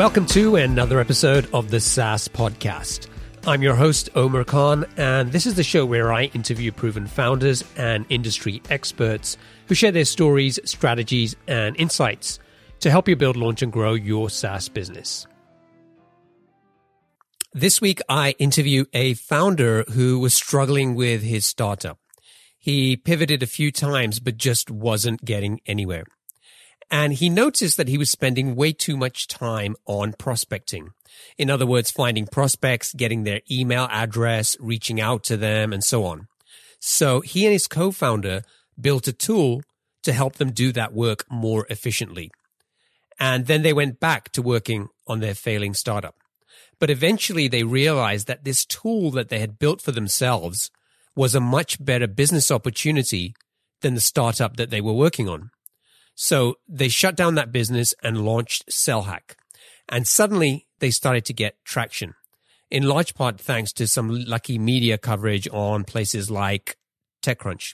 Welcome to another episode of the SaaS Podcast. I'm your host, Omer Khan, and this is the show where I interview proven founders and industry experts who share their stories, strategies, and insights to help you build, launch, and grow your SaaS business. This week, I interview a founder who was struggling with his startup. He pivoted a few times, but just wasn't getting anywhere. And he noticed that he was spending way too much time on prospecting. In other words, finding prospects, getting their email address, reaching out to them, and so on. So he and his co-founder built a tool to help them do that work more efficiently. And then they went back to working on their failing startup. But eventually they realized that this tool that they had built for themselves was a much better business opportunity than the startup that they were working on. So they shut down that business and launched SellHack. And suddenly they started to get traction in large part thanks to some lucky media coverage on places like TechCrunch.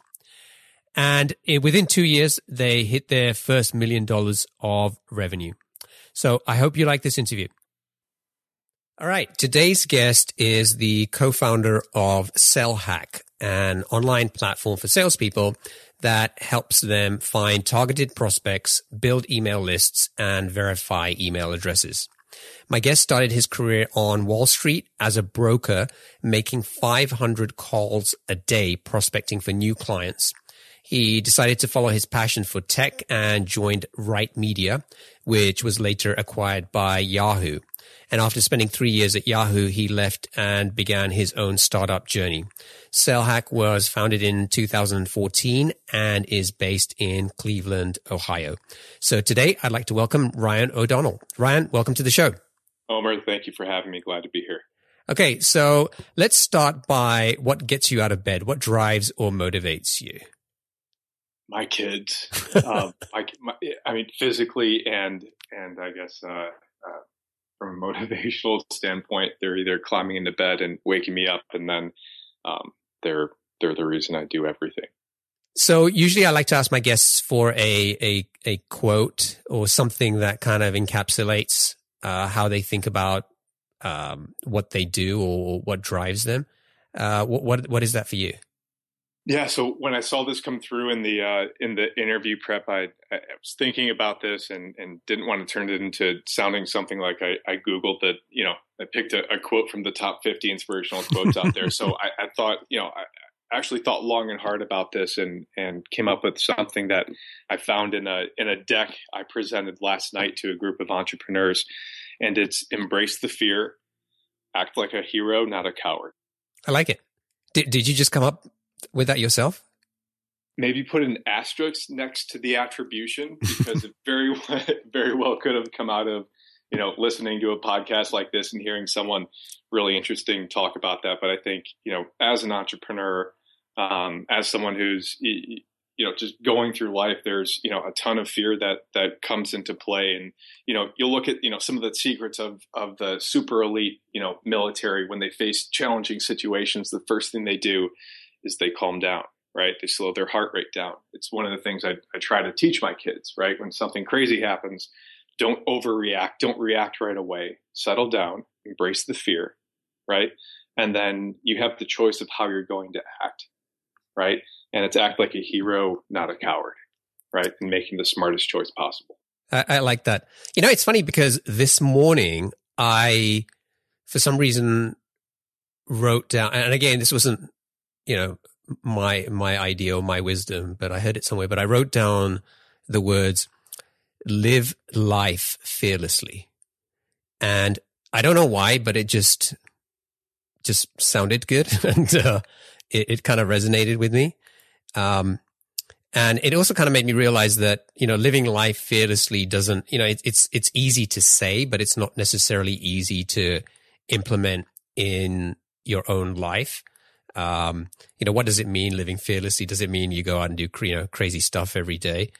And within two years, they hit their first million dollars of revenue. So I hope you like this interview. All right. Today's guest is the co-founder of SellHack, an online platform for salespeople that helps them find targeted prospects, build email lists, and verify email addresses. My guest started his career on Wall Street as a broker, making 500 calls a day prospecting for new clients. He decided to follow his passion for tech and joined Right Media, which was later acquired by Yahoo. And after spending three years at Yahoo, he left and began his own startup journey. SellHack was founded in 2014 and is based in Cleveland, Ohio. So today I'd like to welcome Ryan O'Donnell. Ryan, welcome to the show. Omer, thank you for having me. Glad to be here. Okay, so let's start by what gets you out of bed. What drives or motivates you? My kids. um, I, my, I, mean, physically and and I guess uh, uh, from a motivational standpoint, they're either climbing into bed and waking me up, and then um, they're they're the reason I do everything. So usually I like to ask my guests for a a, a quote or something that kind of encapsulates uh, how they think about um, what they do or what drives them. Uh, what, what what is that for you? Yeah, so when I saw this come through in the uh, in the interview prep, I, I, was thinking about this and, and didn't want to turn it into sounding something like I, I googled that. You know, I picked a, a, quote from the top fifty inspirational quotes out there. So I, I, thought, you know, I actually thought long and hard about this and and came up with something that I found in a in a deck I presented last night to a group of entrepreneurs, and it's embrace the fear, act like a hero, not a coward. I like it. Did did you just come up with that yourself? Maybe put an asterisk next to the attribution because it very very well could have come out of you know listening to a podcast like this and hearing someone really interesting talk about that. But I think you know as an entrepreneur, um, as someone who's you know just going through life there's you know a ton of fear that that comes into play and you know you'll look at you know some of the secrets of of the super elite you know military when they face challenging situations the first thing they do is they calm down, right? They slow their heart rate down. It's one of the things I, I try to teach my kids, right? When something crazy happens, don't overreact, don't react right away, settle down, embrace the fear, right? And then you have the choice of how you're going to act, right? And it's act like a hero, not a coward, right? And making the smartest choice possible. I, I like that. You know, it's funny because this morning I, for some reason, wrote down, and again, this wasn't you know, my, my idea or my wisdom, but I heard it somewhere, but I wrote down the words, live life fearlessly. And I don't know why, but it just, just sounded good and, uh, it, it kind of resonated with me. Um, and it also kind of made me realize that, you know, living life fearlessly doesn't, you know, it, it's, it's easy to say, but it's not necessarily easy to implement in your own life. Um, you know, what does it mean living fearlessly? Does it mean you go out and do you know crazy stuff every day?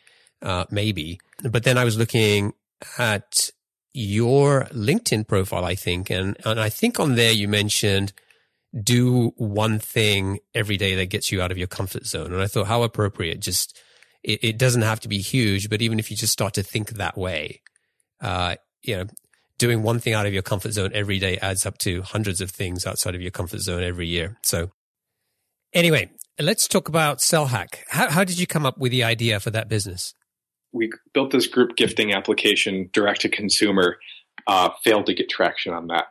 Uh, maybe. But then I was looking at your LinkedIn profile, I think, and and I think on there you mentioned do one thing every day that gets you out of your comfort zone. And I thought how appropriate. Just it, it doesn't have to be huge, but even if you just start to think that way, uh, you know, doing one thing out of your comfort zone every day adds up to hundreds of things outside of your comfort zone every year. So anyway, let's talk about SellHack. How, how did you come up with the idea for that business? We built this group gifting application direct to consumer, uh, failed to get traction on that.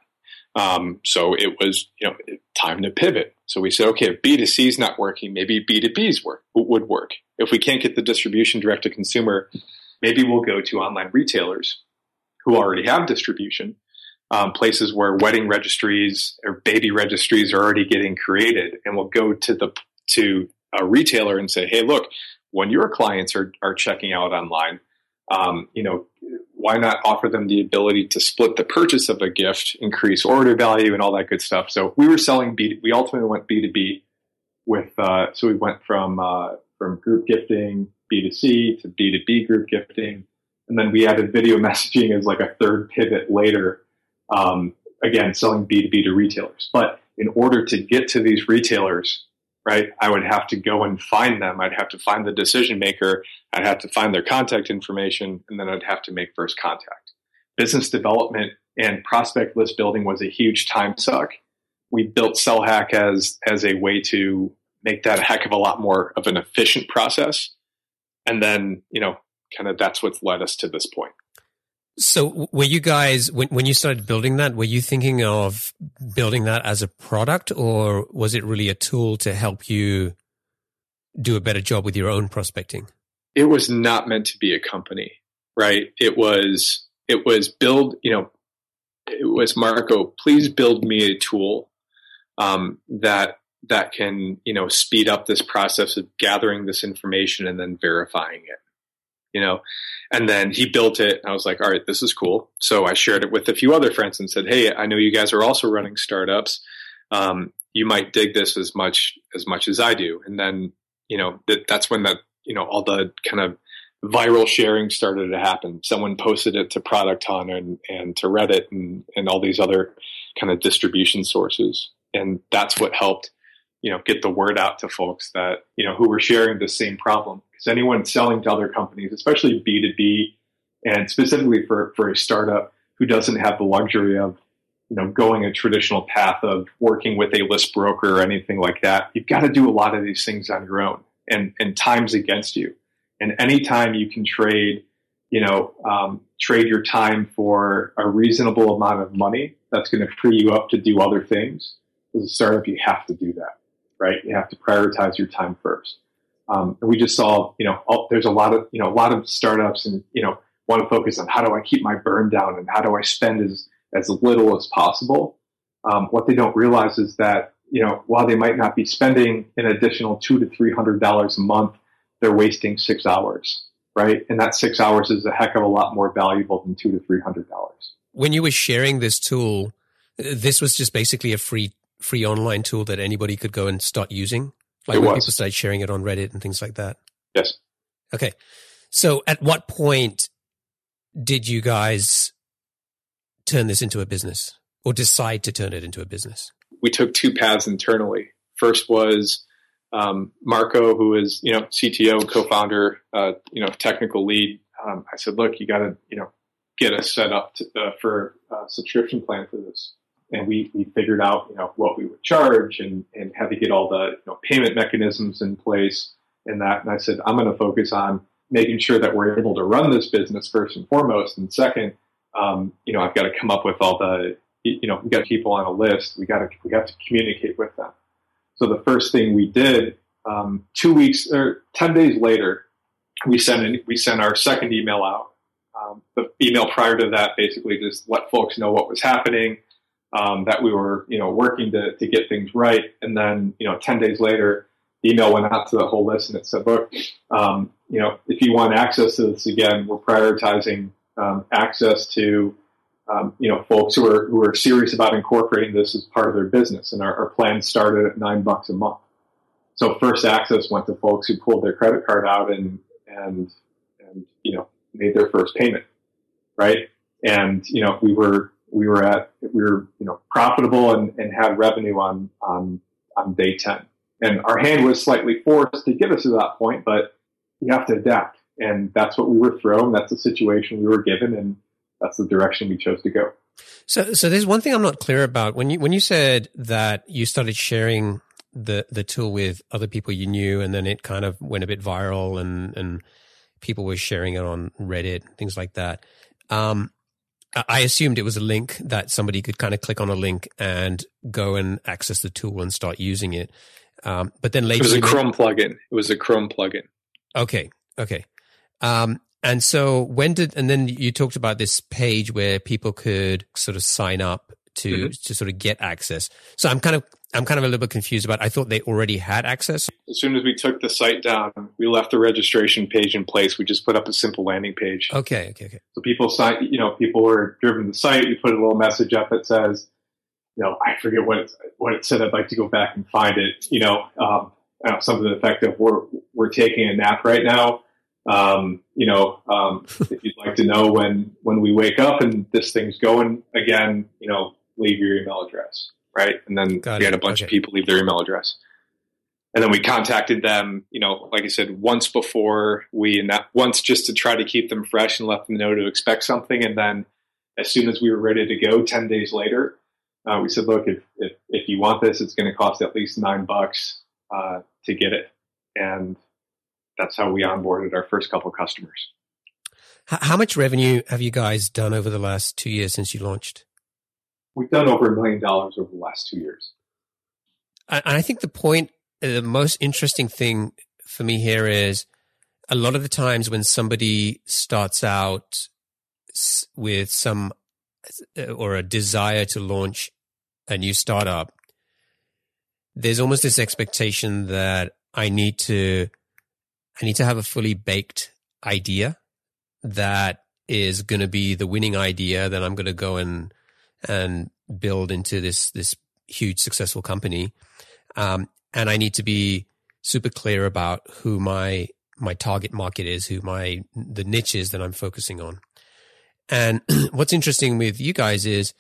Um, so it was, you know, time to pivot. So we said, okay, if B2C is not working, maybe B2B's work would work. If we can't get the distribution direct to consumer, maybe we'll go to online retailers who already have distribution, um, places where wedding registries or baby registries are already getting created, and we'll go to the to a retailer and say, hey, look, when your clients are are checking out online, um, you know, why not offer them the ability to split the purchase of a gift, increase order value, and all that good stuff? So we were selling B. We ultimately went B two B with. Uh, so we went from uh, from group gifting B two C to B two B group gifting, and then we added video messaging as like a third pivot later. Um, again, selling B two B to retailers, but in order to get to these retailers, right? I would have to go and find them. I'd have to find the decision maker. I'd have to find their contact information, and then I'd have to make first contact. Business development and prospect list building was a huge time suck. We built SellHack as as a way to make that a heck of a lot more of an efficient process. And then, you know, kind of that's what's led us to this point. So were you guys when when you started building that, were you thinking of building that as a product or was it really a tool to help you do a better job with your own prospecting? It was not meant to be a company, right? It was it was build, you know, it was Marco, please build me a tool um, that that can, you know, speed up this process of gathering this information and then verifying it you know? And then he built it i was like all right this is cool. So i shared it with a few other friends and said hey i know you guys are also running startups. Um, you might dig this as much as much as i do. And then you know that, that's when that you know all the kind of viral sharing started to happen. Someone posted it to product hunt and, and to reddit and, and all these other kind of distribution sources. And that's what helped you know get the word out to folks that you know who were sharing the same problem because anyone selling to other companies, especially B2B, and specifically for, for a startup who doesn't have the luxury of you know going a traditional path of working with a list broker or anything like that, you've got to do a lot of these things on your own, and and time's against you. And anytime you can trade, you know, um, trade your time for a reasonable amount of money, that's going to free you up to do other things. As a startup, you have to do that, right? You have to prioritize your time first. Um, and we just saw, you know, all, there's a lot of, you know, a lot of startups and, you know, want to focus on how do I keep my burn down and how do I spend as, as little as possible. Um, what they don't realize is that, you know, while they might not be spending an additional two to three hundred dollars a month, they're wasting six hours, right? And that six hours is a heck of a lot more valuable than two to three hundred dollars. When you were sharing this tool, this was just basically a free free online tool that anybody could go and start using. Like it when was. people started sharing it on Reddit and things like that. Yes. Okay. So at what point did you guys turn this into a business or decide to turn it into a business? We took two paths internally. First was um, Marco, who is you know CTO, co-founder, uh, you know technical lead. Um, I said, look, you got to you know get us set up to, uh, for a subscription plan for this and we, we figured out you know what we would charge and, and had to get all the you know, payment mechanisms in place and that and I said I'm going to focus on making sure that we're able to run this business first and foremost and second um, you know I've got to come up with all the you know we got people on a list. We got to we got to communicate with them. So the first thing we did um, two weeks or 10 days later we sent we sent our second email out. Um, the email prior to that basically just let folks know what was happening um, that we were, you know, working to, to get things right. And then, you know, 10 days later, the email went out to the whole list and it said, look, um, you know, if you want access to this again, we're prioritizing um, access to, um, you know, folks who are, who are serious about incorporating this as part of their business. And our, our plan started at nine bucks a month. So first access went to folks who pulled their credit card out and, and, and, you know, made their first payment. Right. And, you know, we were, we were at we were you know profitable and, and had revenue on on on day 10 and our hand was slightly forced to get us to that point but you have to adapt and that's what we were thrown that's the situation we were given and that's the direction we chose to go. So, so there's one thing I'm not clear about when you when you said that you started sharing the the tool with other people you knew, and then it kind of went a bit viral, and and people were sharing it on Reddit, things like that. Um, I assumed it was a link that somebody could kind of click on a link and go and access the tool and start using it. Um, but then later, it was a Chrome plugin. It was a Chrome plugin. Okay, okay. Um, and so when did and then you talked about this page where people could sort of sign up to mm-hmm. to sort of get access. So I'm kind of I'm kind of a little bit confused about. I thought they already had access. As soon as we took the site down, we left the registration page in place. We just put up a simple landing page. Okay, okay, okay. So people sign. You know, people were driven to the site. We put a little message up that says, you know, I forget what it, what it said. I'd like to go back and find it. You know, um, something to the effect of we're we're taking a nap right now. Um, you know, um, if you'd like to know when when we wake up and this thing's going again, you know, leave your email address, right? And then Got we it. had a bunch okay. of people leave their email address. And then we contacted them, you know, like I said, once before we, and that once just to try to keep them fresh and let them know to expect something. And then as soon as we were ready to go, 10 days later, uh, we said, look, if, if, if you want this, it's going to cost at least nine bucks uh, to get it. And that's how we onboarded our first couple customers. How much revenue have you guys done over the last two years since you launched? We've done over a million dollars over the last two years. And I think the point, uh, the most interesting thing for me here is a lot of the times when somebody starts out with some uh, or a desire to launch a new startup, there's almost this expectation that I need to I need to have a fully baked idea that is going to be the winning idea that I'm going to go and and build into this this huge successful company. Um, and I need to be super clear about who my my target market is, who my the niche is that I'm focusing on. And what's interesting with you guys is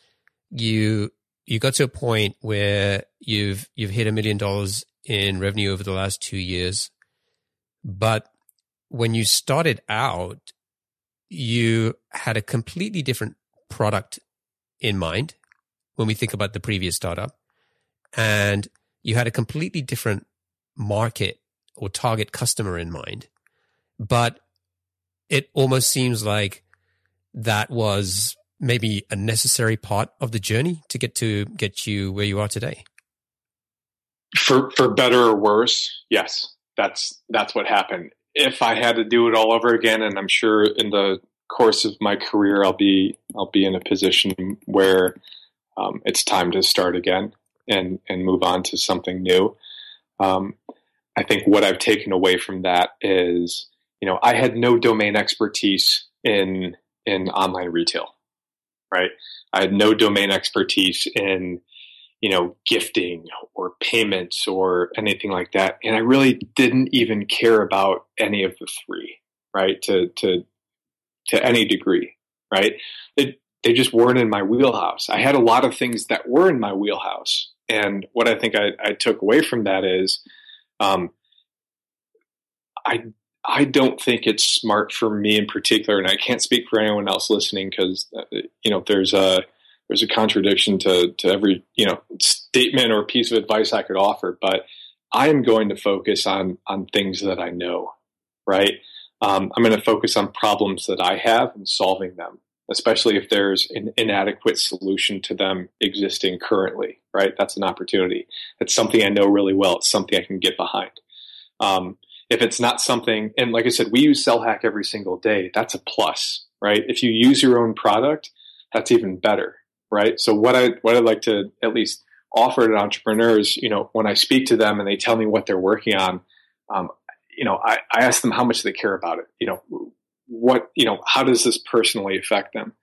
you you got to a point where you've you've hit a million dollars in revenue over the last two years. But when you started out, you had a completely different product in mind when we think about the previous startup. And you had a completely different market or target customer in mind. But it almost seems like that was maybe a necessary part of the journey to get to get you where you are today. For for better or worse, yes that's that's what happened. If I had to do it all over again, and I'm sure in the course of my career, I'll be I'll be in a position where um, it's time to start again and and move on to something new. Um, I think what I've taken away from that is, you know, I had no domain expertise in in online retail, right? I had no domain expertise in you know, gifting or payments or anything like that. And I really didn't even care about any of the three, right? To to to any degree, right? It, they just weren't in my wheelhouse. I had a lot of things that were in my wheelhouse, and what I think I, I took away from that is, um, I I don't think it's smart for me in particular, and I can't speak for anyone else listening because uh, you know there's a there's a contradiction to to every you know statement or piece of advice I could offer, but I am going to focus on on things that I know, right? Um, I'm going to focus on problems that I have and solving them, especially if there's an inadequate solution to them existing currently, right? That's an opportunity. It's something I know really well. It's something I can get behind. Um, if it's not something, and like I said, we use SellHack every single day. That's a plus, right? If you use your own product, that's even better, right? So what I what I'd like to at least offer to entrepreneurs, you know, when I speak to them and they tell me what they're working on, um, you know, I, I ask them how much they care about it. You know, what you know, how does this personally affect them?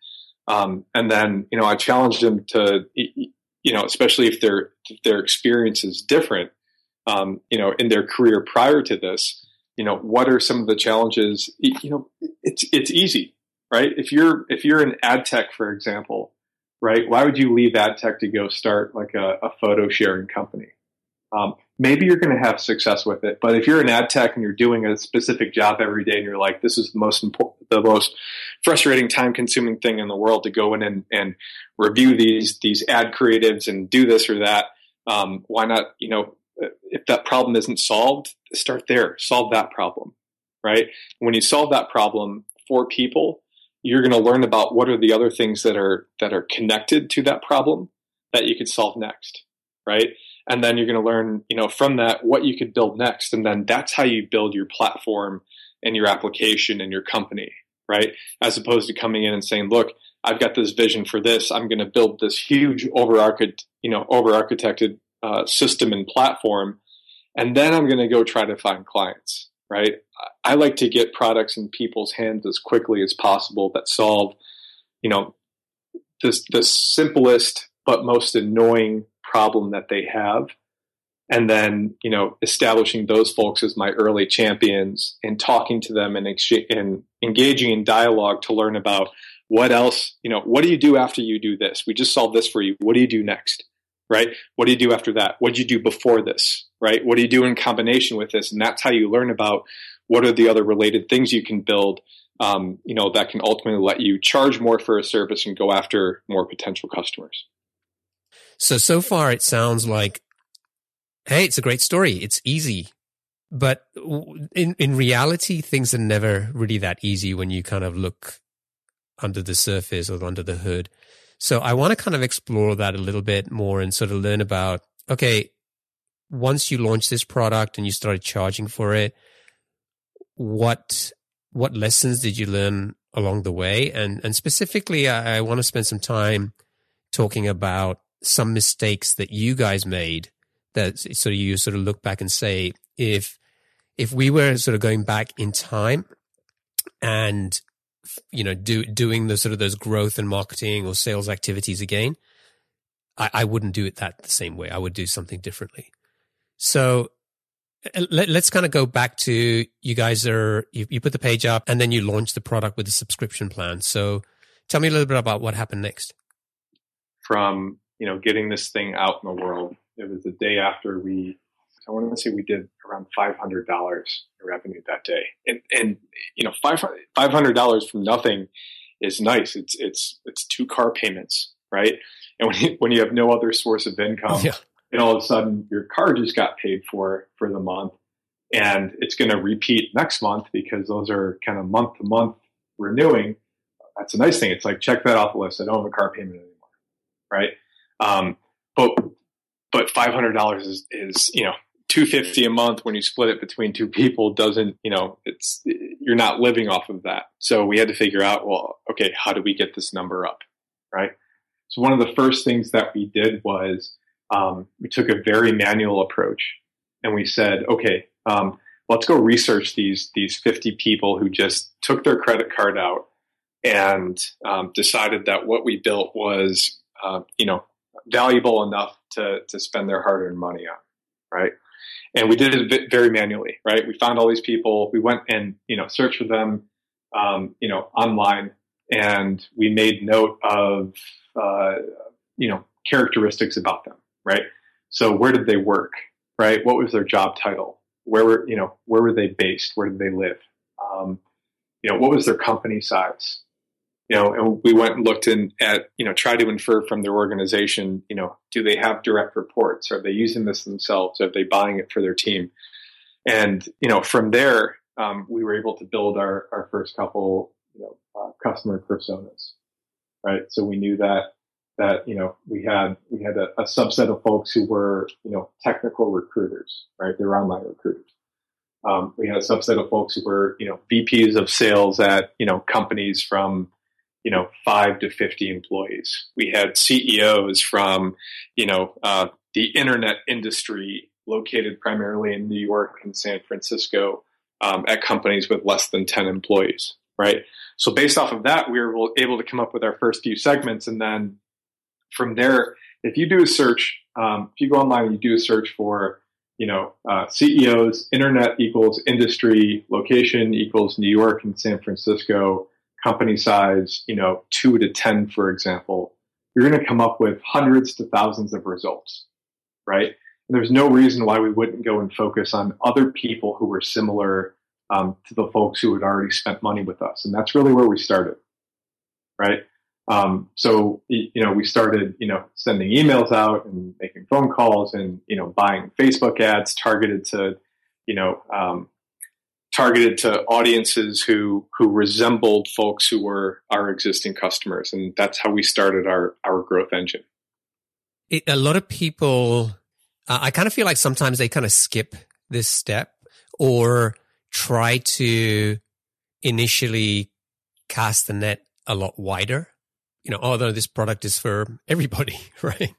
Um, and then you know, I challenge them to, you know, especially if their their experience is different, um, you know, in their career prior to this, you know, what are some of the challenges? You know, it's it's easy, right? If you're if you're in ad tech, for example, right? Why would you leave ad tech to go start like a, a photo sharing company? Um, maybe you're going to have success with it. But if you're an ad tech and you're doing a specific job every day and you're like, this is the most important, the most frustrating, time consuming thing in the world to go in and, and review these, these ad creatives and do this or that. Um, why not, you know, if that problem isn't solved, start there, solve that problem, right? When you solve that problem for people, you're going to learn about what are the other things that are, that are connected to that problem that you could solve next, right? And then you're going to learn you know from that what you could build next. And then that's how you build your platform and your application and your company right? As opposed to coming in and saying look i've got this vision for this. I'm going to build this huge over you know over architected uh, system and platform. And then i'm going to go try to find clients right? I like to get products in people's hands as quickly as possible that solve you know this the simplest but most annoying problem that they have. And then you know establishing those folks as my early champions and talking to them and, and engaging in dialogue to learn about what else you know what do you do after you do this? We just solved this for you. What do you do next? Right? What do you do after that? What do you do before this? Right? What do you do in combination with this? And that's how you learn about what are the other related things you can build um, you know that can ultimately let you charge more for a service and go after more potential customers so, so far it sounds like, hey, it's a great story. It's easy. But in, in reality, things are never really that easy when you kind of look under the surface or under the hood. So I want to kind of explore that a little bit more and sort of learn about, okay, once you launched this product and you started charging for it, what, what lessons did you learn along the way? And, and specifically, I, I want to spend some time talking about some mistakes that you guys made that of you sort of look back and say if if we were sort of going back in time and you know do doing the sort of those growth and marketing or sales activities again I, I wouldn't do it that the same way. I would do something differently. So uh, let, us kind of go back to you guys are you, you put the page up and then you launch the product with a subscription plan. So tell me a little bit about what happened next. From you know, getting this thing out in the world. It was the day after we, I want to say we did around $500 in revenue that day. And, and you know, $500 from nothing is nice. It's, it's, it's two car payments, right? And when you, when you have no other source of income, yeah. and all of a sudden your car just got paid for for the month, and it's going to repeat next month because those are kind of month to month renewing. That's a nice thing. It's like check that off the list. I don't have a car payment anymore, right? Um, but but five hundred dollars is is you know two fifty a month when you split it between two people doesn't you know it's you're not living off of that. So we had to figure out well okay how do we get this number up right? So one of the first things that we did was um, we took a very manual approach and we said okay um, let's go research these these 50 people who just took their credit card out and um, decided that what we built was uh, you know valuable enough to to spend their hard earned money on, right? And we did it very manually, right? We found all these people. We went and you know searched for them, um, you know, online, and we made note of uh, you know characteristics about them, right? So where did they work, right? What was their job title? Where were you know where were they based? Where did they live? Um, you know what was their company size? You know, and we went and looked in at, you know, try to infer from their organization, you know, do they have direct reports? Are they using this themselves? Are they buying it for their team? And, you know, from there, um, we were able to build our, our first couple, you know, uh, customer personas, right? So we knew that, that, you know, we had, we had a, a subset of folks who were, you know, technical recruiters, right? They were online recruiters. Um, we had a subset of folks who were, you know, VPs of sales at, you know, companies from, you know, five to 50 employees. We had CEOs from, you know, uh, the internet industry located primarily in New York and San Francisco um, at companies with less than 10 employees, right? So based off of that, we were able to come up with our first few segments. And then from there, if you do a search, um, if you go online and you do a search for, you know, uh, CEOs, internet equals industry, location equals New York and San Francisco, company size, you know, two to 10, for example, you're going to come up with hundreds to thousands of results, right? there's no reason why we wouldn't go and focus on other people who were similar um, to the folks who had already spent money with us. And that's really where we started, right? Um, so, you know, we started, you know, sending emails out and making phone calls and, you know, buying Facebook ads targeted to, you know, um, targeted to audiences who, who resembled folks who were our existing customers. And that's how we started our, our growth engine. It, a lot of people, uh, I kind of feel like sometimes they kind of skip this step or try to initially cast the net a lot wider. You know, although this product is for everybody, right?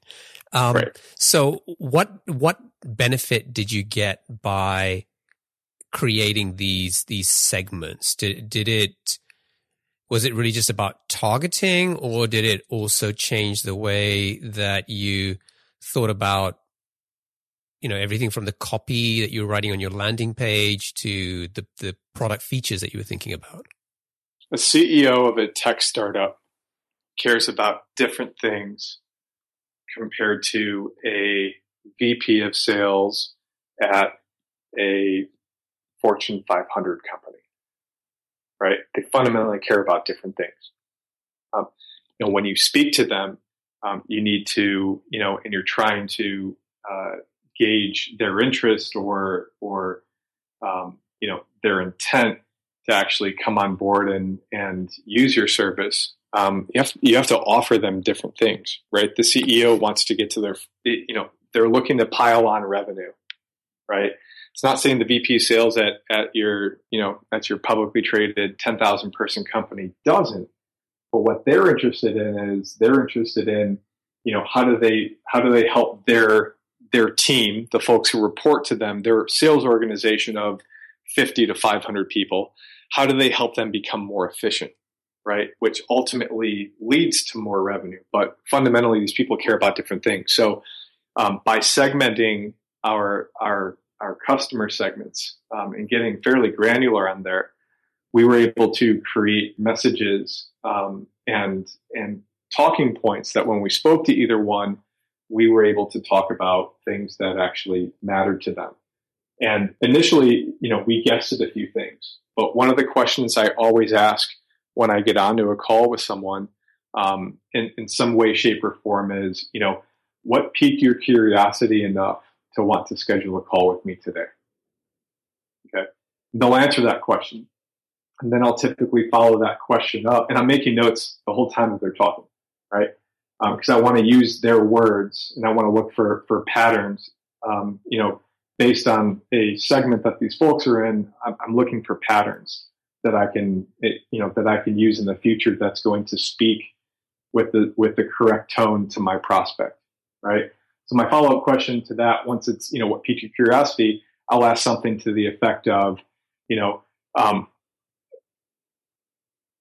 Um, right. So, what what benefit did you get by creating these these segments? Did did it was it really just about targeting, or did it also change the way that you thought about you know everything from the copy that you were writing on your landing page to the the product features that you were thinking about a ceo of a tech startup cares about different things compared to a vp of sales at a fortune 500 company right? They fundamentally care about different things. Um, you know when you speak to them um, you need to you know and you're trying to uh, gauge their interest or or um, you know their intent to actually come on board and and use your service, um, you have you have to offer them different things, right? The CEO wants to get to their you know they're looking to pile on revenue, right? It's not saying the VP sales at at your you know at your publicly traded ten thousand person company doesn't, but what they're interested in is they're interested in you know how do they how do they help their their team, the folks who report to them, their sales organization of 50 to 500 people, how do they help them become more efficient? Right, which ultimately leads to more revenue. But fundamentally, these people care about different things. So, um, by segmenting our our our customer segments um, and getting fairly granular on there, we were able to create messages um, and and talking points that when we spoke to either one, we were able to talk about things that actually mattered to them. And initially, you know, we guessed at a few things. But one of the questions I always ask when I get onto a call with someone, um, in, in some way, shape, or form, is, you know, what piqued your curiosity enough to want to schedule a call with me today? Okay. They'll answer that question. And then I'll typically follow that question up. And I'm making notes the whole time that they're talking, right? because um, I want to use their words and I want to look for for patterns. Um, you know, based on a segment that these folks are in, I'm, I'm looking for patterns that I can it, you know that I can use in the future. That's going to speak with the with the correct tone to my prospect, right? So my follow up question to that, once it's you know what piques your curiosity, I'll ask something to the effect of, you know, um,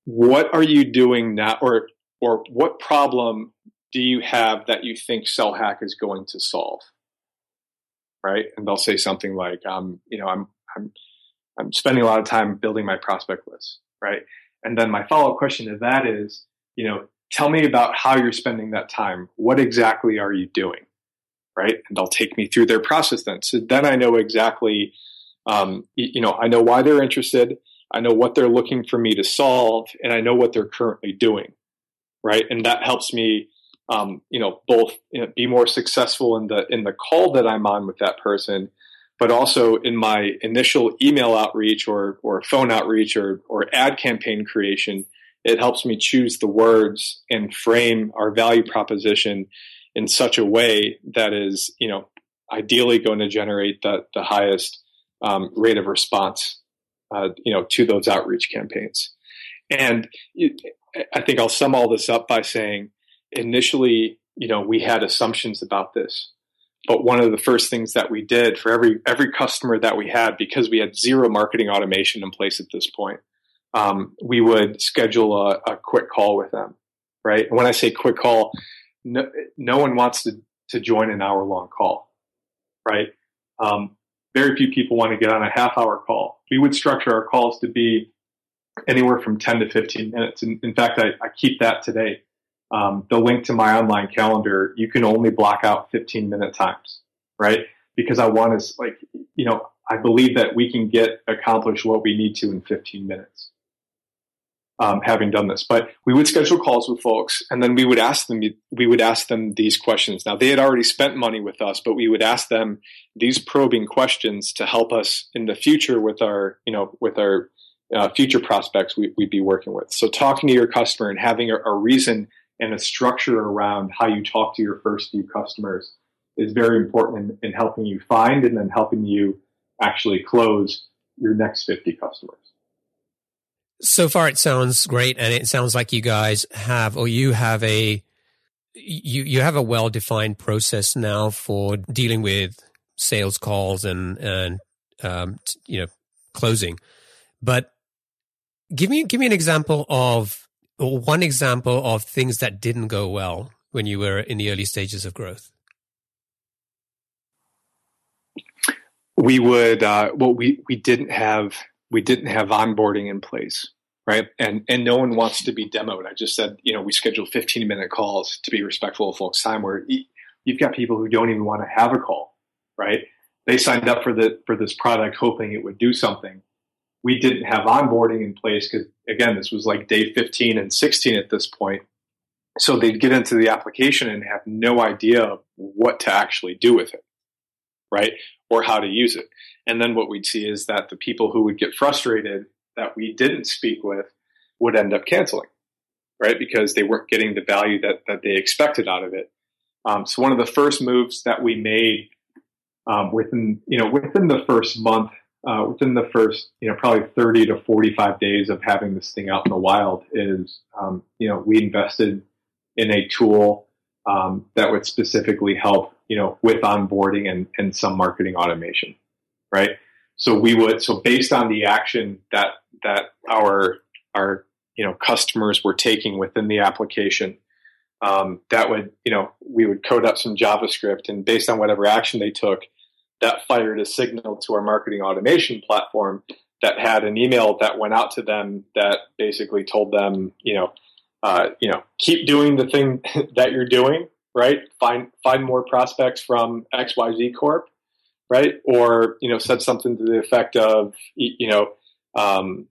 what are you doing now, or or what problem do you have that you think SellHack is going to solve? Right. And they'll say something like, um, you know, I'm, I'm, I'm spending a lot of time building my prospect list. Right. And then my follow up question to that is, you know, tell me about how you're spending that time. What exactly are you doing? Right. And they'll take me through their process then. So then I know exactly, um, you know, I know why they're interested. I know what they're looking for me to solve and I know what they're currently doing. Right. And that helps me um, you know, both you know, be more successful in the in the call that I'm on with that person, but also in my initial email outreach or or phone outreach or or ad campaign creation. It helps me choose the words and frame our value proposition in such a way that is, you know, ideally going to generate the the highest um, rate of response, uh, you know, to those outreach campaigns. And I think I'll sum all this up by saying initially, you know, we had assumptions about this. But one of the first things that we did for every every customer that we had, because we had zero marketing automation in place at this point, um, we would schedule a, a, quick call with them, right? And when I say quick call, no, no one wants to to join an hour long call, right? Um, very few people want to get on a half hour call. We would structure our calls to be anywhere from 10 to 15 minutes. And in fact, I, I keep that today um, the link to my online calendar, you can only block out 15 minute times, right? because I want to like you know I believe that we can get accomplish what we need to in 15 minutes. Um, having done this, but we would schedule calls with folks, and then we would ask them. We would ask them these questions. Now they had already spent money with us, but we would ask them these probing questions to help us in the future with our, you know, with our uh, future prospects we, would be working with. So talking to your customer and having a, a reason and a structure around how you talk to your first few customers is very important in, in helping you find and then helping you actually close your next 50 customers. So far, it sounds great, and it sounds like you guys have, or you have a, you you have a well defined process now for dealing with sales calls and and um, you know closing. But give me give me an example of, or one example of things that didn't go well when you were in the early stages of growth. we would uh, well we we didn't have we didn't have onboarding in place right? And and no one wants to be demoed. I just said you know we schedule 15 minute calls to be respectful of folks time where you've got people who don't even want to have a call right? They signed up for the for this product hoping it would do something. We didn't have onboarding in place because again this was like day 15 and 16 at this point. So they'd get into the application and have no idea what to actually do with it right? Or how to use it. And then what we'd see is that the people who would get frustrated that we didn't speak with would end up canceling, right? Because they weren't getting the value that, that they expected out of it. Um, so one of the first moves that we made um, within, you know, within the first month, uh, within the first, you know, probably 30 to 45 days of having this thing out in the wild is, um, you know, we invested in a tool um, that would specifically help you know, with onboarding and, and some marketing automation, right? So we would, so based on the action that, that our, our, you know, customers were taking within the application, um, that would, you know, we would code up some JavaScript and based on whatever action they took, that fired a signal to our marketing automation platform that had an email that went out to them that basically told them, you know, uh, you know, keep doing the thing that you're doing, right? Find find more prospects from XYZ Corp, right? Or you know, said something to the effect of you know, um,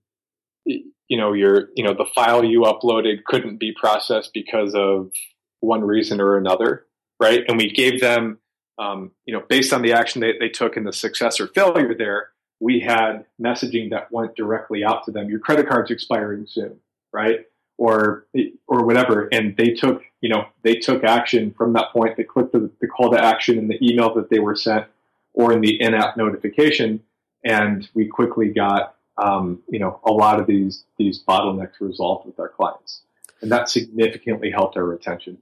you know, your you know the file you uploaded couldn't be processed because of one reason or another, right? And we gave them, um, you know, based on the action they, they took and the success or failure there, we had messaging that went directly out to them. Your credit card's expiring soon, right? or or whatever, and they took you know they took action from that point. They clicked the, the call to action in the email that they were sent or in the in-app notification, and we quickly got um, you know a lot of these these bottlenecks resolved with our clients, and that significantly helped our retention.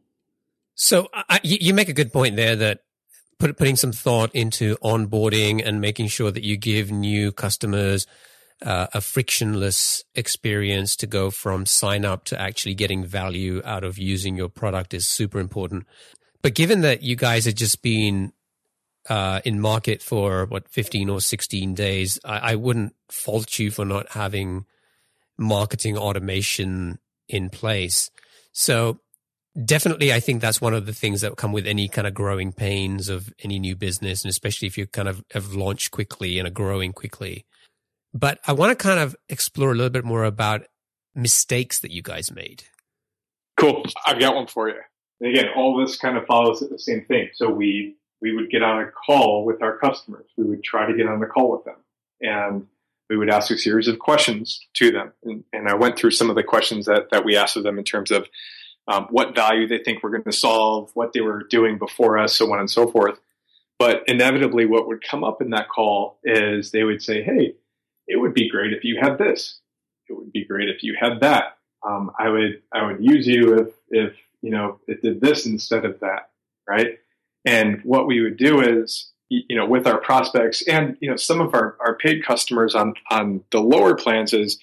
So I, you make a good point there that put, putting some thought into onboarding and making sure that you give new customers uh, a frictionless experience to go from sign up to actually getting value out of using your product is super important. But given that you guys have just been uh, in market for what 15 or 16 days, I, I wouldn't fault you for not having marketing automation in place. So definitely i think that's one of the things that come with any kind of growing pains of any new business and especially if you kind of have launched quickly and are growing quickly but I want to kind of explore a little bit more about mistakes that you guys made. Cool. I've got one for you. Again, all this kind of follows the same thing. So we we would get on a call with our customers. We would try to get on the call with them, and we would ask a series of questions to them. And, and I went through some of the questions that that we asked of them in terms of um, what value they think we're going to solve, what they were doing before us, so on and so forth. But inevitably, what would come up in that call is they would say, "Hey, it would be great if you had this. It would be great if you had that. Um, I would I would use you if if you know it did this instead of that, right? And what we would do is you know with our prospects and you know some of our, our paid customers on on the lower plans is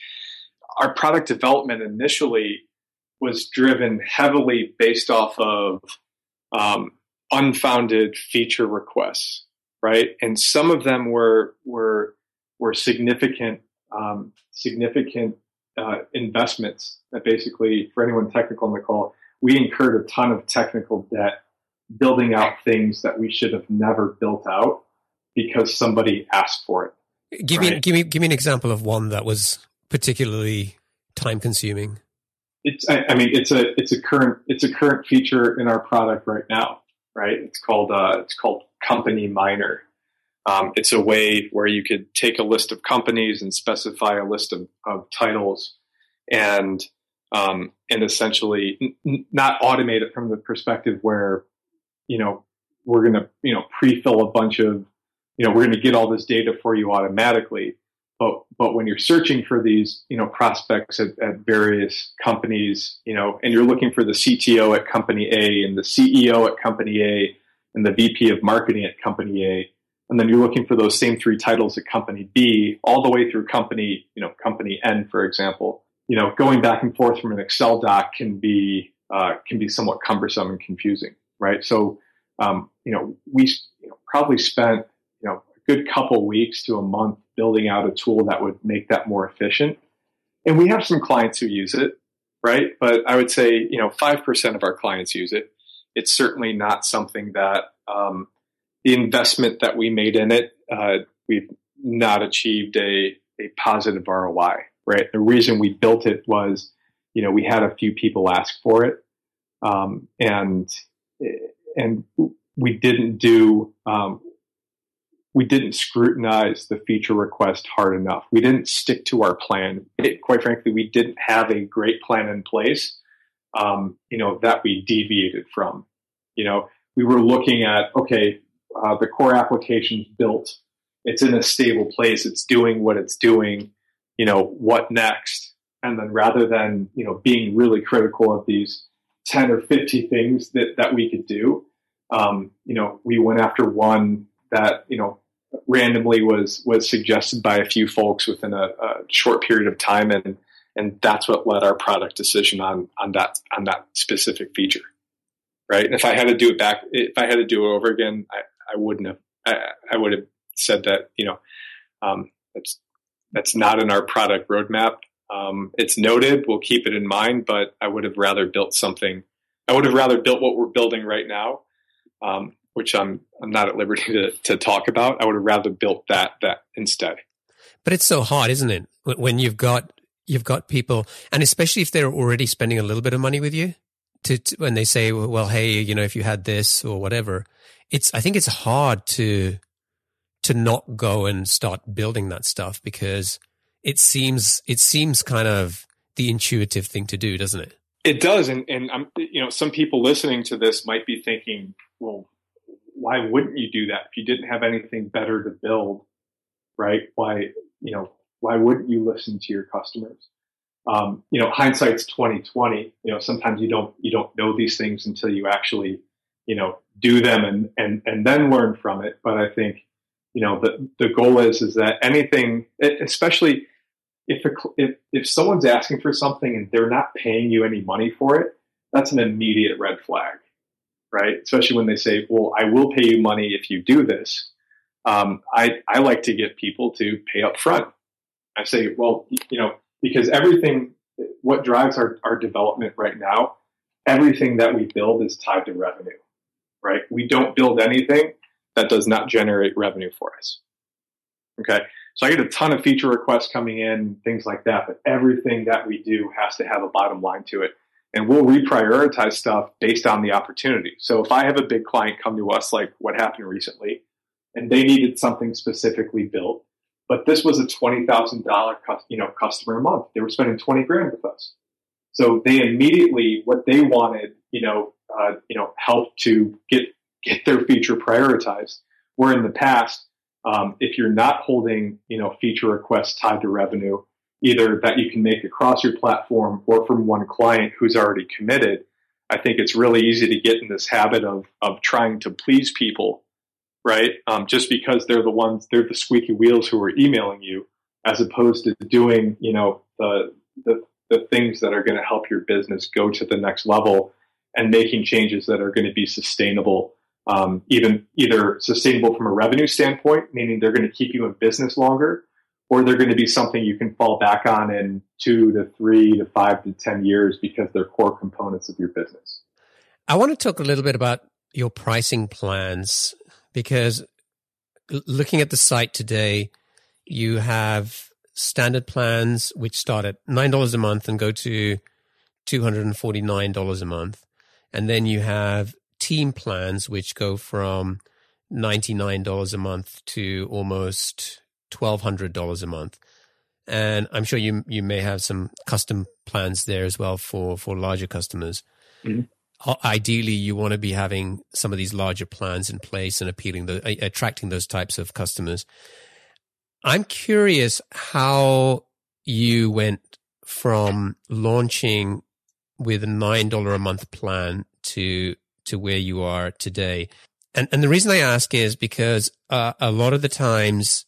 our product development initially was driven heavily based off of um, unfounded feature requests, right? And some of them were were were significant um, significant uh, investments that basically for anyone technical on the call we incurred a ton of technical debt building out things that we should have never built out because somebody asked for it. Give right? me give me give me an example of one that was particularly time consuming. It's I, I, mean it's a it's a current it's a current feature in our product right now, right? It's called uh, it's called Company Miner. Um, it's a way where you could take a list of companies and specify a list of, of titles and um, and essentially n- not automate it from the perspective where you know we're going to you know pre-fill a bunch of you know we're going to get all this data for you automatically. But but when you're searching for these you know prospects at, at various companies you know and you're looking for the CTO at company A and the CEO at company A and the VP of marketing at company A and then you're looking for those same three titles at company B all the way through company you know company N for example you know, going back and forth from an Excel doc can be uh, can be somewhat cumbersome and confusing, right? So, um, you know, we you know, probably spent you know a good couple weeks to a month building out a tool that would make that more efficient. And we have some clients who use it, right? But I would say you know five percent of our clients use it. It's certainly not something that um, the investment that we made in it, uh, we've not achieved a a positive ROI, right? The reason we built it was, you know, we had a few people ask for it, um, and and we didn't do um, we didn't scrutinize the feature request hard enough. We didn't stick to our plan. It, quite frankly, we didn't have a great plan in place, um, you know, that we deviated from. You know, we were looking at okay, uh, the core application's built, it's in a stable place, it's doing what it's doing you know, what next? And then rather than, you know, being really critical of these 10 or 50 things that, that we could do, um, you know, we went after one that, you know, randomly was, was suggested by a few folks within a, a short period of time. And, and that's what led our product decision on, on that, on that specific feature. Right. And if I had to do it back, if I had to do it over again, I, I wouldn't have, I, I would have said that, you know, um, it's that's not in our product roadmap. Um, it's noted. We'll keep it in mind, but I would have rather built something. I would have rather built what we're building right now, um, which I'm I'm not at liberty to, to talk about. I would have rather built that that instead. But it's so hard, isn't it? When you've got you've got people, and especially if they're already spending a little bit of money with you, to, to when they say, "Well, hey, you know, if you had this or whatever," it's I think it's hard to to not go and start building that stuff because it seems it seems kind of the intuitive thing to do, doesn't it? It does, and and I'm you know some people listening to this might be thinking, well, why wouldn't you do that if you didn't have anything better to build, right? Why you know why wouldn't you listen to your customers? Um, you know, hindsight's twenty twenty. You know, sometimes you don't you don't know these things until you actually you know do them and and and then learn from it. But I think you know the the goal is is that anything, especially if a, if if someone's asking for something and they're not paying you any money for it, that's an immediate red flag, right? Especially when they say, "Well, I will pay you money if you do this." Um, I I like to get people to pay up front. I say, well, you know, because everything, what drives our, our development right now, everything that we build is tied to revenue, right? We don't build anything that does not generate revenue for us. Okay. So I get a ton of feature requests coming in, things like that, but everything that we do has to have a bottom line to it. And we'll reprioritize stuff based on the opportunity. So if I have a big client come to us, like what happened recently, and they needed something specifically built, but this was a $20,000 you know, customer a month. They were spending 20 grand with us. So they immediately, what they wanted, you know, uh, you know, help to get get their feature prioritized. Where in the past, um, if you're not holding, you know, feature requests tied to revenue, either that you can make across your platform or from one client who's already committed, I think it's really easy to get in this habit of of trying to please people, right? Um, just because they're the ones, they're the squeaky wheels who are emailing you, as opposed to doing, you know, the the the things that are going to help your business go to the next level and making changes that are going to be sustainable um, even either sustainable from a revenue standpoint, meaning they're going to keep you in business longer, or they're going to be something you can fall back on in two to three to five to 10 years because they're core components of your business. I want to talk a little bit about your pricing plans because looking at the site today, you have standard plans which start at nine dollars a month and go to two hundred and forty nine dollars a month, and then you have team plans which go from ninety nine dollars a month to almost twelve hundred dollars a month. And I'm sure you you may have some custom plans there as well for for larger customers. Mm-hmm ideally you want to be having some of these larger plans in place and appealing the attracting those types of customers i'm curious how you went from launching with a nine dollar a month plan to to where you are today and and the reason i ask is because uh, a lot of the times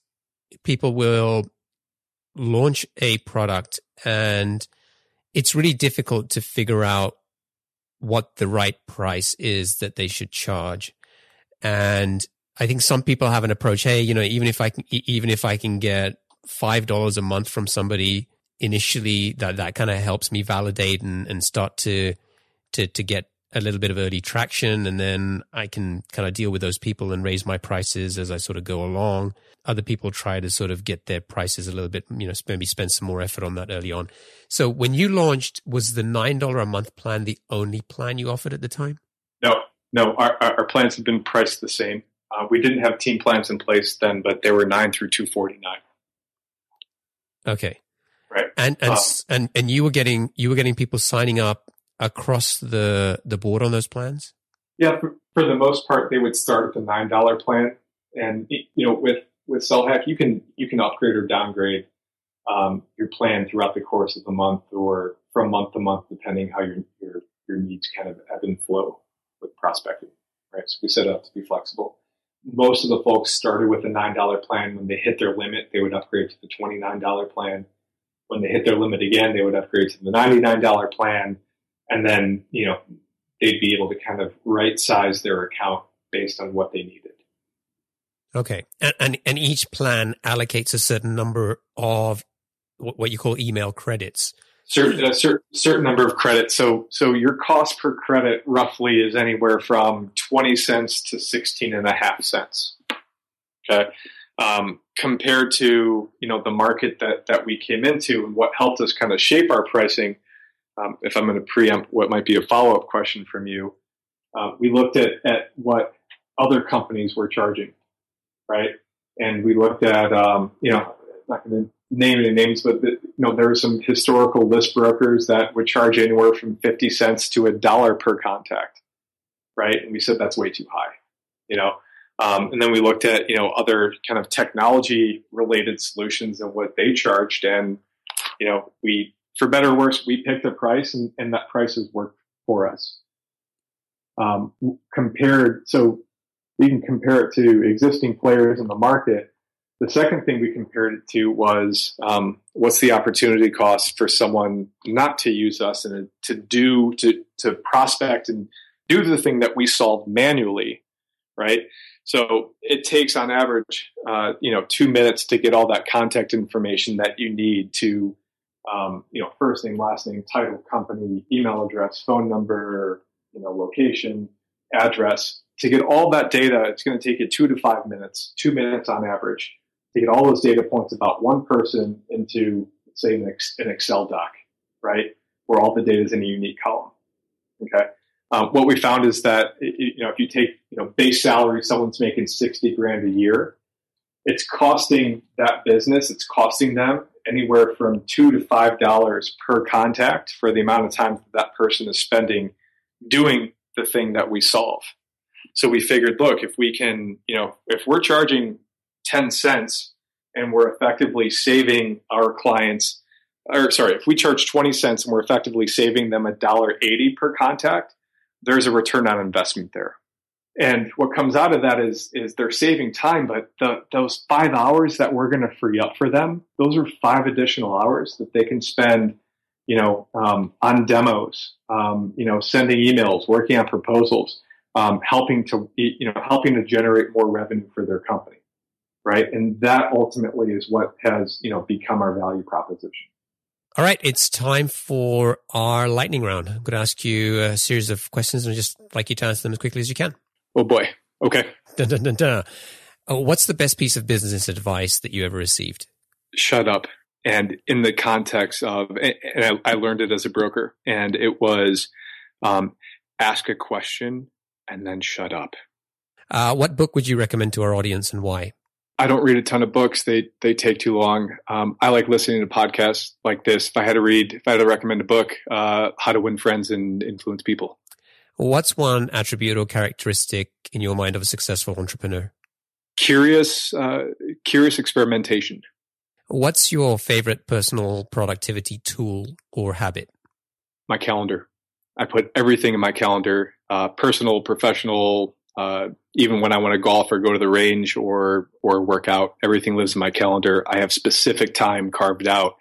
people will launch a product and it's really difficult to figure out what the right price is that they should charge. And I think some people have an approach. Hey, you know, even if I can, even if I can get five dollars a month from somebody initially, that that kind of helps me validate and and start to to to get a little bit of early traction, and then I can kind of deal with those people and raise my prices as I sort of go along. Other people try to sort of get their prices a little bit, you know, maybe spend some more effort on that early on. So when you launched, was the nine dollar a month plan the only plan you offered at the time? No, no. Our our plans have been priced the same. Uh, we didn't have team plans in place then, but they were nine through two forty nine. Okay. Right. And and um, and and you were getting you were getting people signing up across the the board on those plans. Yeah, for, for the most part, they would start at the nine dollar plan, and you know with with SellHack, you can you can upgrade or downgrade um, your plan throughout the course of the month or from month to month, depending how your your, your needs kind of ebb and flow with prospecting. Right, so we set it up to be flexible. Most of the folks started with a nine dollar plan. When they hit their limit, they would upgrade to the twenty nine dollar plan. When they hit their limit again, they would upgrade to the ninety nine dollar plan, and then you know they'd be able to kind of right size their account based on what they needed. Okay, and, and and each plan allocates a certain number of what you call email credits. Certain a certain, certain number of credits. So so your cost per credit roughly is anywhere from twenty cents to sixteen and a half cents. Okay. Um, compared to you know the market that that we came into and what helped us kind of shape our pricing. Um, if I'm going to preempt what might be a follow up question from you, uh, we looked at at what other companies were charging, right? And we looked at um, you know not going to name any names, but the, you know there were some historical list brokers that would charge anywhere from fifty cents to a dollar per contact, right? And we said that's way too high, you know. Um, and then we looked at you know other kind of technology related solutions and what they charged, and you know we for better or worse we picked a price, and, and that price has worked for us. Um, compared, so we can compare it to existing players in the market the second thing we compared it to was um, what's the opportunity cost for someone not to use us and to do to to prospect and do the thing that we solved manually, right? So it takes on average, uh, you know, two minutes to get all that contact information that you need to, um, you know, first name, last name, title, company, email address, phone number, you know, location, address. To get all that data, it's going to take you two to five minutes, two minutes on average to get all those data points about one person into, say, an, Excel doc, right? Where all the data is in a unique column. Okay. Um, what we found is that you know if you take you know base salary, someone's making sixty grand a year, it's costing that business, it's costing them anywhere from two to five dollars per contact for the amount of time that, that person is spending doing the thing that we solve. So we figured, look, if we can, you know, if we're charging 10 cents and we're effectively saving our clients or sorry if we charge 20 cents and we're effectively saving them a dollar 80 per contact there's a return on investment there and what comes out of that is is they're saving time but the, those five hours that we're going to free up for them those are five additional hours that they can spend you know um, on demos um, you know sending emails working on proposals um, helping to you know helping to generate more revenue for their company right? And that ultimately is what has, you know, become our value proposition. All right, it's time for our lightning round. I'm going to ask you a series of questions and just like you to answer them as quickly as you can. Oh boy. Okay. Dun, dun, dun, Oh, what's the best piece of business advice that you ever received? Shut up. And in the context of, and I, I learned it as a broker, and it was um, ask a question and then shut up. Uh, what book would you recommend to our audience and why? I don't read a ton of books. They they take too long. Um, I like listening to podcasts like this. If I had to read, if I had to recommend a book, uh, How to Win Friends and Influence People. What's one attribute or characteristic in your mind of a successful entrepreneur? Curious, uh, curious experimentation. What's your favorite personal productivity tool or habit? My calendar. I put everything in my calendar, uh, personal, professional, uh, even when I want to golf or go to the range or or work out, everything lives in my calendar. I have specific time carved out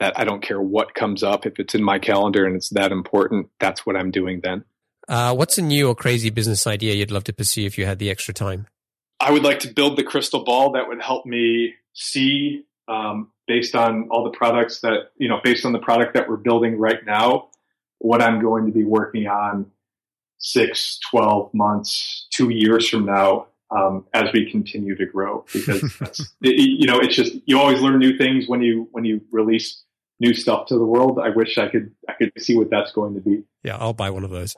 that I don't care what comes up. If it's in my calendar and it's that important, that's what I'm doing then. Uh, what's a new or crazy business idea you'd love to pursue if you had the extra time? I would like to build the crystal ball that would help me see, um, based on all the products that you know, based on the product that we're building right now, what I'm going to be working on six, 12 months, two years from now, um, as we continue to grow, because that's, it, you know, it's just, you always learn new things when you, when you release new stuff to the world. I wish I could, I could see what that's going to be. Yeah. I'll buy one of those.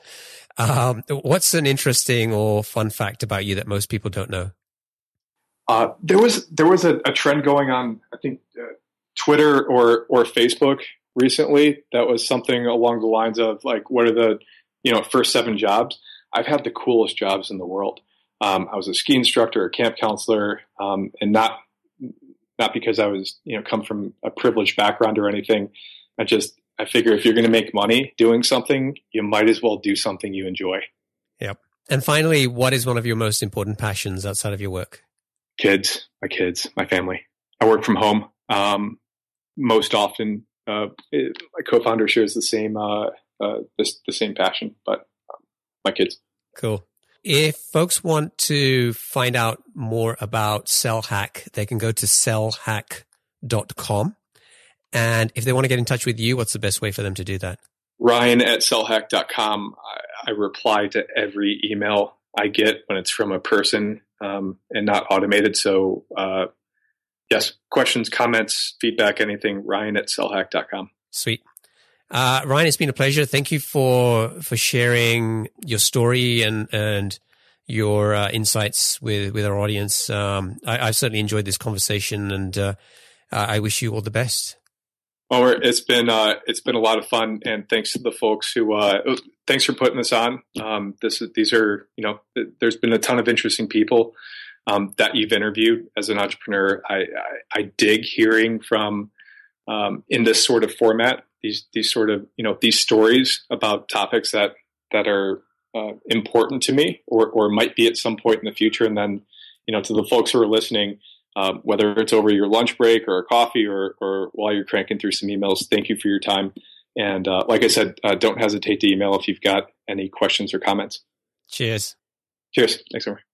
Um, what's an interesting or fun fact about you that most people don't know? Uh, there was, there was a, a, trend going on, I think, uh, Twitter or, or Facebook recently that was something along the lines of like, what are the, you know, first seven jobs, I've had the coolest jobs in the world. Um, I was a ski instructor, a camp counselor, um, and not not because I was you know come from a privileged background or anything. I just I figure if you're going to make money doing something, you might as well do something you enjoy. Yep. And finally, what is one of your most important passions outside of your work? Kids, my kids, my family. I work from home um, most often. Uh, it, my co-founder shares the same uh, uh, this, the same passion, but um, my kids. Cool. If folks want to find out more about SellHack, they can go to sellhack.com. And if they want to get in touch with you, what's the best way for them to do that? Ryan at sellhack.com. I, I reply to every email I get when it's from a person um, and not automated. So, uh, yes, questions, comments, feedback, anything, Ryan at sellhack.com. Sweet. Uh, Ryan, it's been a pleasure. Thank you for for sharing your story and and your uh, insights with with our audience. Um, I, have certainly enjoyed this conversation, and uh, I wish you all the best. Well, it's been uh, it's been a lot of fun, and thanks to the folks who uh, thanks for putting this on. Um, this these are you know there's been a ton of interesting people um, that you've interviewed as an entrepreneur. I, I, I dig hearing from um, in this sort of format these these sort of you know these stories about topics that that are uh, important to me or or might be at some point in the future. And then you know to the folks who are listening um, whether it's over your lunch break or a coffee or or while you're cranking through some emails thank you for your time. And uh, like i said uh, don't hesitate to email if you've got any questions or comments. Cheers. Cheers. Thanks Omer.